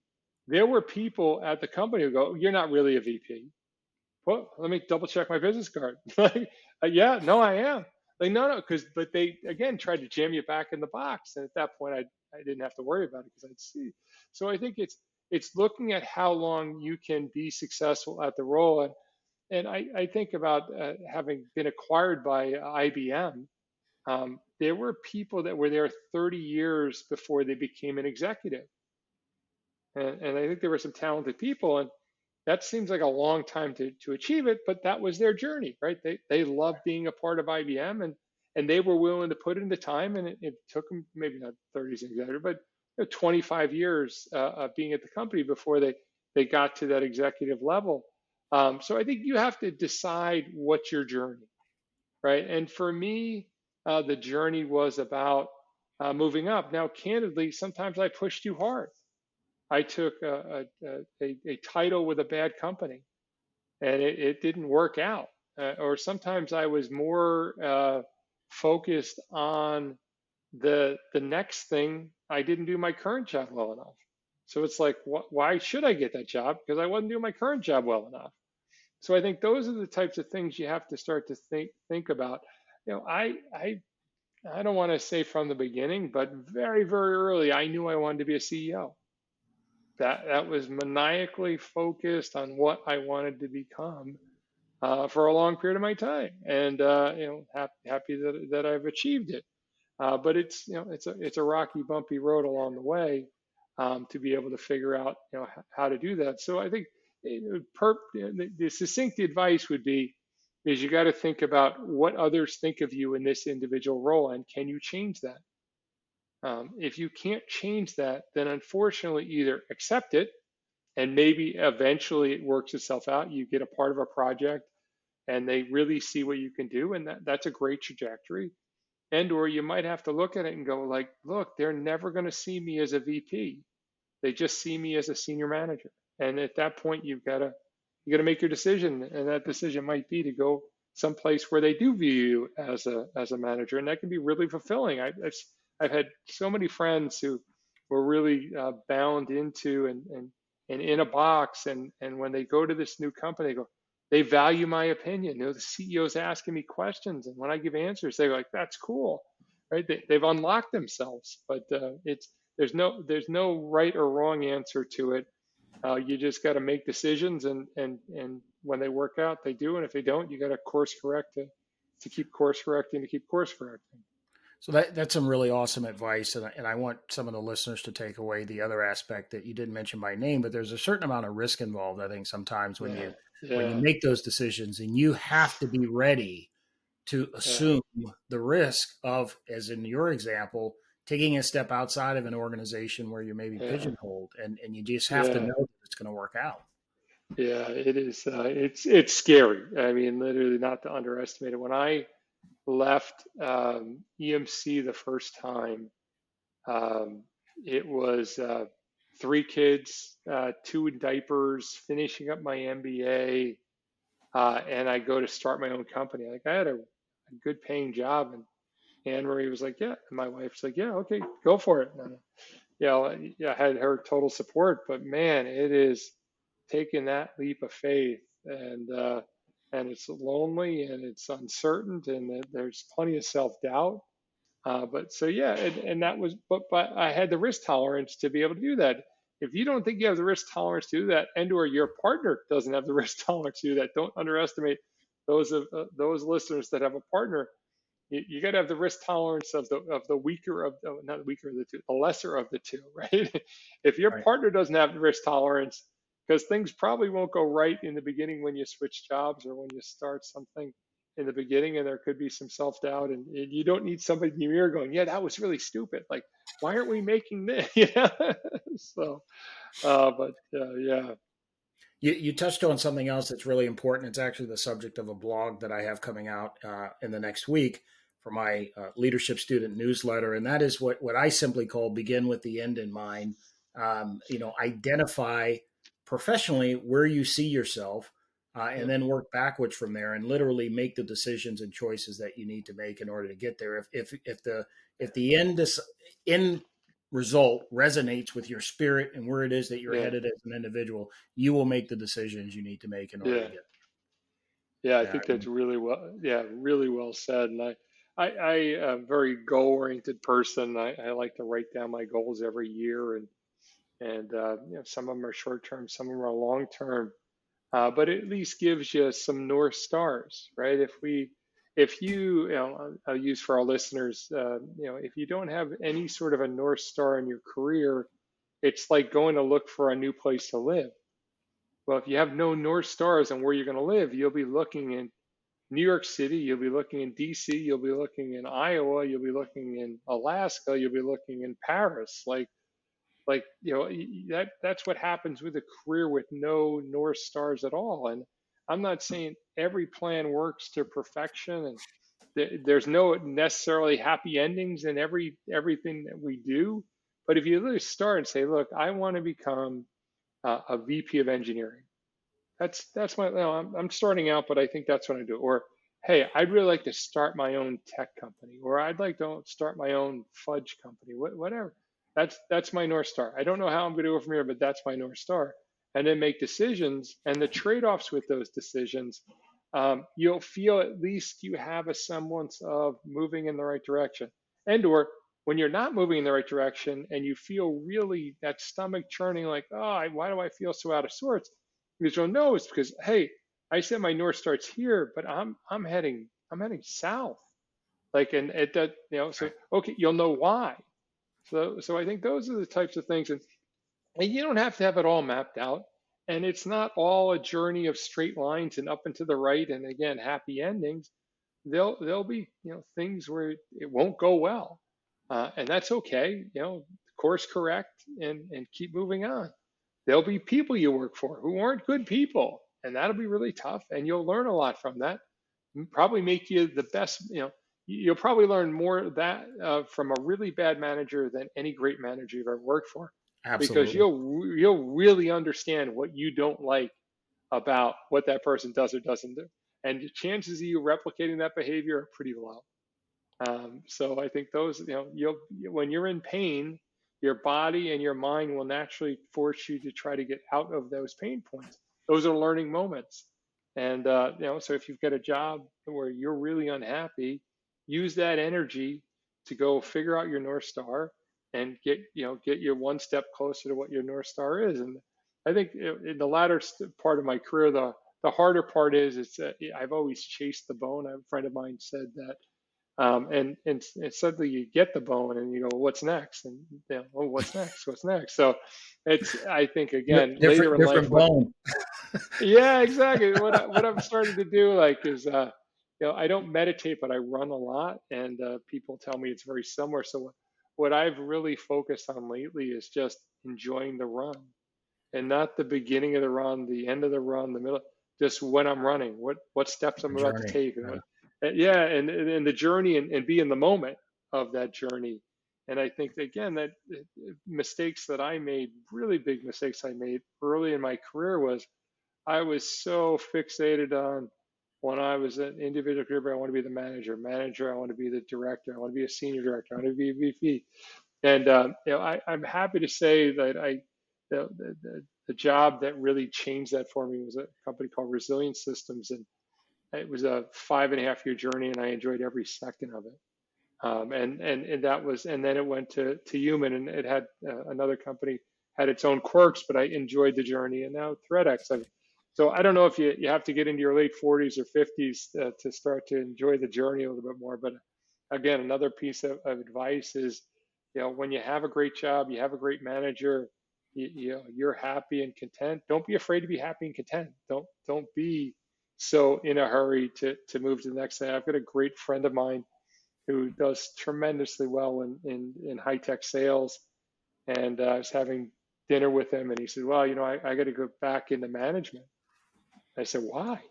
there were people at the company who go, "You're not really a VP." Well, let me double check my business card. like, uh, yeah, no, I am. Like, no, no, because but they again tried to jam you back in the box, and at that point, I I didn't have to worry about it because I'd see. So I think it's it's looking at how long you can be successful at the role, and and I, I think about uh, having been acquired by IBM. Um, there were people that were there 30 years before they became an executive, and, and I think there were some talented people, and that seems like a long time to, to achieve it, but that was their journey, right? They, they loved being a part of IBM and, and they were willing to put in the time and it, it took them maybe not 30s executive, but you know, 25 years uh, of being at the company before they, they got to that executive level. Um, so I think you have to decide what's your journey, right? And for me, uh, the journey was about uh, moving up. Now, candidly, sometimes I pushed too hard. I took a, a, a, title with a bad company and it, it didn't work out. Uh, or sometimes I was more uh, focused on the the next thing. I didn't do my current job well enough. So it's like, wh- why should I get that job? Because I wasn't doing my current job well enough. So I think those are the types of things you have to start to think think about. You know, I I I don't want to say from the beginning, but very very early, I knew I wanted to be a CEO that that was maniacally focused on what I wanted to become uh, for a long period of my time, and uh, you know, happy, happy that that I've achieved it. Uh, but it's you know, it's a it's a rocky, bumpy road along the way um, to be able to figure out you know how to do that. So I think it, per, the, the succinct advice would be is you got to think about what others think of you in this individual role and can you change that um, if you can't change that, then unfortunately, either accept it and maybe eventually it works itself out. You get a part of a project and they really see what you can do, and that, that's a great trajectory. And or you might have to look at it and go like, look, they're never going to see me as a VP. They just see me as a senior manager. And at that point, you've got to you got to make your decision, and that decision might be to go someplace where they do view you as a as a manager, and that can be really fulfilling. I, I've I've had so many friends who were really uh, bound into and, and, and in a box. And, and when they go to this new company, they go, they value my opinion. You know, the CEO's asking me questions. And when I give answers, they're like, that's cool, right? They, they've unlocked themselves, but uh, it's, there's no, there's no right or wrong answer to it. Uh, you just got to make decisions and, and, and when they work out, they do. And if they don't, you got to course correct to, to keep course correcting, to keep course correcting. So that that's some really awesome advice, and I, and I want some of the listeners to take away the other aspect that you didn't mention by name, but there's a certain amount of risk involved. I think sometimes when yeah. you yeah. when you make those decisions, and you have to be ready to assume yeah. the risk of, as in your example, taking a step outside of an organization where you may be pigeonholed, and and you just have to know that it's going to work out. Yeah, it is. Uh, it's it's scary. I mean, literally, not to underestimate it. When I left um, EMC the first time, um, it was uh, three kids, uh, two in diapers, finishing up my MBA, uh, and I go to start my own company. Like I had a, a good paying job, and Anne Marie was like, "Yeah," and my wife's like, "Yeah, okay, go for it." And, you know, yeah, I had her total support, but man, it is taking that leap of faith and uh, and it's lonely and it's uncertain and there's plenty of self-doubt uh, but so yeah and, and that was but, but i had the risk tolerance to be able to do that if you don't think you have the risk tolerance to do that, and or your partner doesn't have the risk tolerance to do that, don't underestimate those of uh, those listeners that have a partner. You, you got to have the risk tolerance of the of the weaker of the, not the weaker of the two, the lesser of the two, right? if your right. partner doesn't have the risk tolerance, because things probably won't go right in the beginning when you switch jobs or when you start something in the beginning and there could be some self-doubt and, and you don't need somebody in your ear going yeah that was really stupid. Like why aren't we making this yeah so uh, but uh, yeah. You, you touched on something else that's really important. It's actually the subject of a blog that i have coming out uh, in the next week for my uh, leadership student newsletter. And that is what what i simply call begin with the end in mind. Um, you know identify professionally where you see yourself uh, and then work backwards from there and literally make the decisions and choices that you need to make in order to get there. If if if the if the end end result resonates with your spirit and where it is that you're yeah. headed as an individual, you will make the decisions you need to make in order yeah. to get. Yeah, I think that's really well. Yeah, really well said. And I, I, I am a very goal oriented person. I, I like to write down my goals every year, and and uh, you know, some of them are short term, some of them are long term uh, but it at least gives you some north stars, right? If we, if you, you know, I'll use for our listeners, uh, you know, if you don't have any sort of a north star in your career, it's like going to look for a new place to live. Well, if you have no north stars on where you're going to live, you'll be looking in New York City, you'll be looking in DC, you'll be looking in Iowa, you'll be looking in Alaska, you'll be looking in Paris. Like like you know that that's what happens with a career with no north stars at all. And i'm not saying every plan works to perfection and th- there's no necessarily happy endings in every everything that we do. But if you really start and say look i want to become uh, a vp of engineering that's that's my I'm, I'm starting out but i think that's what i do. Or hey i'd really like to start my own tech company or i'd like to start my own fudge company whatever that's that's my north star. I don't know how I'm going to go from here, but that's my north star. And then make decisions and the trade-offs with those decisions. Um, you'll feel at least you have a semblance of moving in the right direction. And or when you're not moving in the right direction and you feel really that stomach churning, like, oh, why do I feel so out of sorts? Because you'll know it's because, hey, I said my north starts here, but I'm I'm heading I'm heading south. Like and it that you know, so okay, you'll know why. So, so I think those are the types of things, and, and you don't have to have it all mapped out. And it's not all a journey of straight lines and up and to the right, and again, happy endings. There'll there'll be you know things where it won't go well, uh, and that's okay. You know, course correct and and keep moving on. There'll be people you work for who aren't good people, and that'll be really tough. And you'll learn a lot from that. Probably make you the best. You know, you'll probably learn more that uh, from a really bad manager than any great manager you've ever worked for. Absolutely. Because you'll you'll really understand what you don't like about what that person does or doesn't do, and the chances of you replicating that behavior are pretty low. Um, so I think those, you know, you'll when you're in pain, your body and your mind will naturally force you to try to get out of those pain points. Those are learning moments, and uh, you know, so if you've got a job where you're really unhappy, use that energy to go figure out your north star and get you know get you one step closer to what your north star is. And i think in the latter part of my career the the harder part is it's uh, i've always chased the bone. A friend of mine said that um, and, and and suddenly you get the bone and you go what's next? And you know, oh, what's next? What's next? So it's i think again different, later in life bone. What, yeah exactly. What, I, what i'm starting to do like is uh, you know, I don't meditate, but I run a lot, and uh, people tell me it's very similar. So what I've really focused on lately is just enjoying the run, and not the beginning of the run, the end of the run, the middle. Just when I'm running, what what steps I'm about to take. Yeah, and, yeah, and, and the journey, and, and be in the moment of that journey. And I think again that uh, mistakes that I made, really big mistakes I made early in my career was I was so fixated on when I was an individual contributor, I want to be the manager. Manager, I want to be the director. I want to be a senior director. I want to be a VP. And um, you know, I, am happy to say that I, the, the, the, job that really changed that for me was a company called Resilient Systems, and it was a five and a half year journey, and I enjoyed every second of it. Um, and and and that was, and then it went to to HUMAN, and it had uh, another company had its own quirks, but I enjoyed the journey. And now ThreatX, I've, so I don't know if you, you have to get into your late 40s or 50s uh, to start to enjoy the journey a little bit more. But again, another piece of, of advice is, you know, when you have a great job, you have a great manager, you, you know, you're happy and content. Don't be afraid to be happy and content. Don't don't be so in a hurry to to move to the next thing. I've got a great friend of mine who does tremendously well in in, in high tech sales, and uh, I was having dinner with him, and he said, "Well, you know, I, I got to go back into management." I said, "Why?"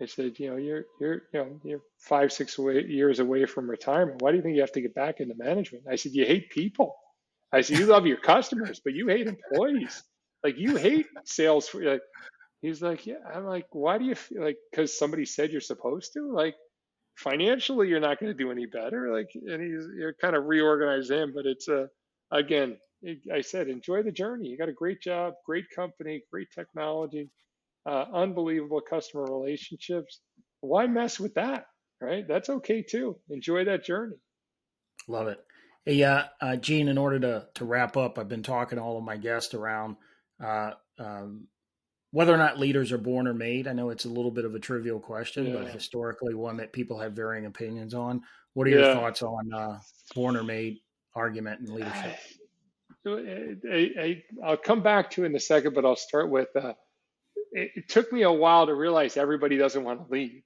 I said, "You know, you're you're you know you're five six away, years away from retirement. Why do you think you have to get back into management?" I said, "You hate people." I said, "You love your customers, but you hate employees. Like you hate sales." Like, he's like, "Yeah." I'm like, "Why do you feel like? Because somebody said you're supposed to? Like, financially, you're not going to do any better. Like, and he's you're kind of reorganized him, but it's a uh, again, I said, enjoy the journey. You got a great job, great company, great technology, uh, unbelievable customer relationships. Why mess with that? Right? That's okay too. Enjoy that journey. Love it. Hey, uh, uh, Gene, in order to, to wrap up, I've been talking to all of my guests around uh, um, whether or not leaders are born or made. I know it's a little bit of a trivial question, yeah. but historically one that people have varying opinions on. What are your yeah. thoughts on uh, born or made argument and leadership? I, will come back to it in a second, but I'll start with uh, it, it, took me a while to realize everybody doesn't want to lead.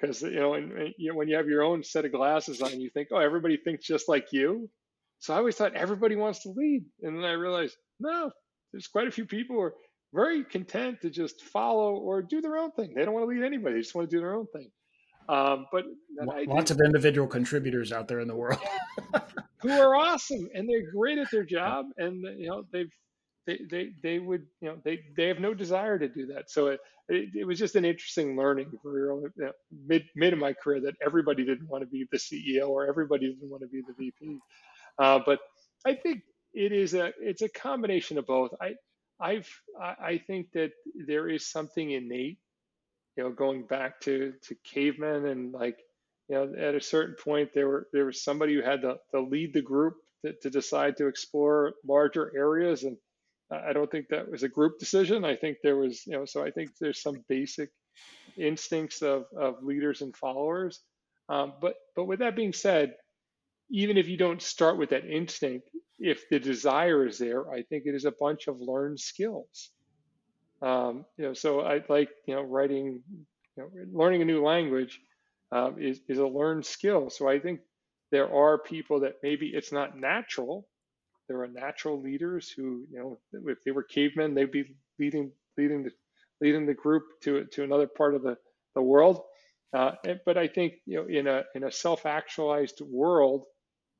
Because you know, and, you know, when you have your own set of glasses on, you think, oh, everybody thinks just like you. So I always thought everybody wants to lead, and then I realized, no, there's quite a few people who are very content to just follow or do their own thing. They don't want to lead anybody; they just want to do their own thing. Um, but lots of individual contributors out there in the world who are awesome and they're great at their job, and you know they've they, they, would you know they, they have no desire to do that. So it, it, it was just an interesting learning for you know, mid mid of my career that everybody didn't want to be the ceo or everybody didn't want to be the vp uh, but i think it is a it's a combination of both. I i've i think that there is something innate you know going back to to cavemen and like you know at a certain point there were there was somebody who had to, to lead the group to, to decide to explore larger areas and I don't think that was a group decision. I think there was, you know, so I think there's some basic instincts of, of leaders and followers. Um, but but with that being said, even if you don't start with that instinct, if the desire is there, I think it is a bunch of learned skills. Um, you know, so I like you know writing, you know, learning a new language um, is is a learned skill. So I think there are people that maybe it's not natural there are natural leaders who, you know, if they were cavemen, they'd be leading leading the leading the group to to another part of the the world. Uh, but I think you know, in a in a self-actualized world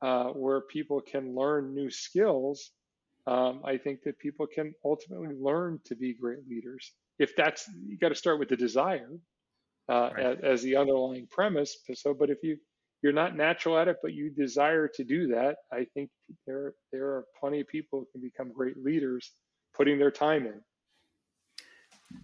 uh, where people can learn new skills, um, I think that people can ultimately learn to be great leaders. If that's you got to start with the desire uh, right. as, as, the underlying premise. So, but if you you're not natural at it, but you desire to do that, I think there there are plenty of people who can become great leaders putting their time in.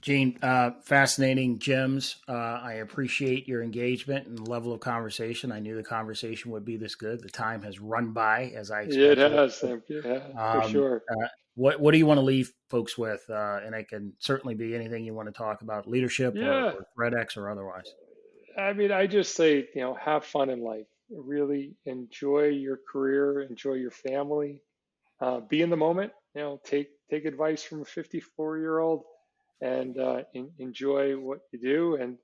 Gene, uh, fascinating gems. Uh, I appreciate your engagement and level of conversation. I knew the conversation would be this good. The time has run by as I expected. It has. Yeah, um, for sure. Uh, what What do you want to leave folks with? Uh, and it can certainly be anything you want to talk about, leadership yeah. or, or ThreatX or otherwise. I mean, I just say, you know, have fun in life. Really enjoy your career, enjoy your family, uh, be in the moment. You know, take take advice from a 54 year old, and uh, in, enjoy what you do, and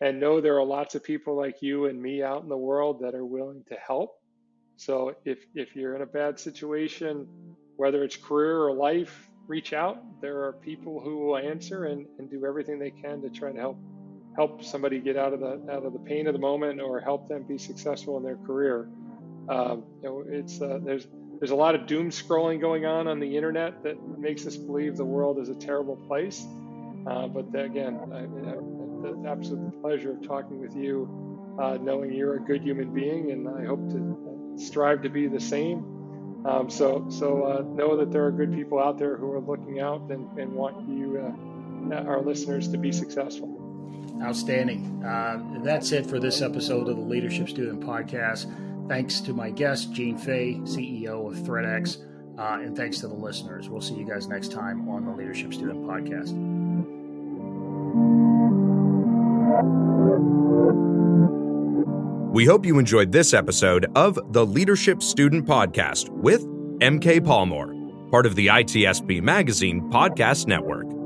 and know there are lots of people like you and me out in the world that are willing to help. So if if you're in a bad situation, whether it's career or life, reach out. There are people who will answer and, and do everything they can to try to help help somebody get out of the out of the pain of the moment or help them be successful in their career. Um, you know, it's uh, there's there's a lot of doom scrolling going on on the internet that makes us believe the world is a terrible place. Uh, but again, I, I, the absolute pleasure of talking with you, uh, knowing you're a good human being, and I hope to strive to be the same. Um, so so uh, know that there are good people out there who are looking out and, and want you, uh, our listeners, to be successful. Outstanding. Uh, that's it for this episode of the Leadership Student Podcast. Thanks to my guest, Gene Fay, CEO of ThreatX. Uh, and thanks to the listeners. We'll see you guys next time on the Leadership Student Podcast. We hope you enjoyed this episode of the Leadership Student Podcast with MK Palmore, part of the ITSP Magazine Podcast Network.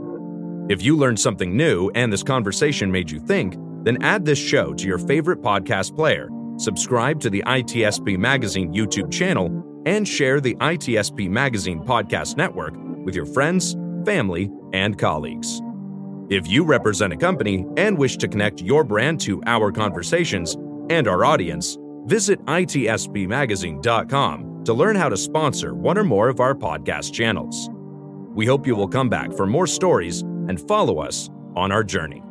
If you learned something new and this conversation made you think, then add this show to your favorite podcast player, subscribe to the ITSP Magazine YouTube channel, and share the ITSP Magazine Podcast Network with your friends, family, and colleagues. If you represent a company and wish to connect your brand to our conversations and our audience, visit itspmagazine.com to learn how to sponsor one or more of our podcast channels. We hope you will come back for more stories and follow us on our journey.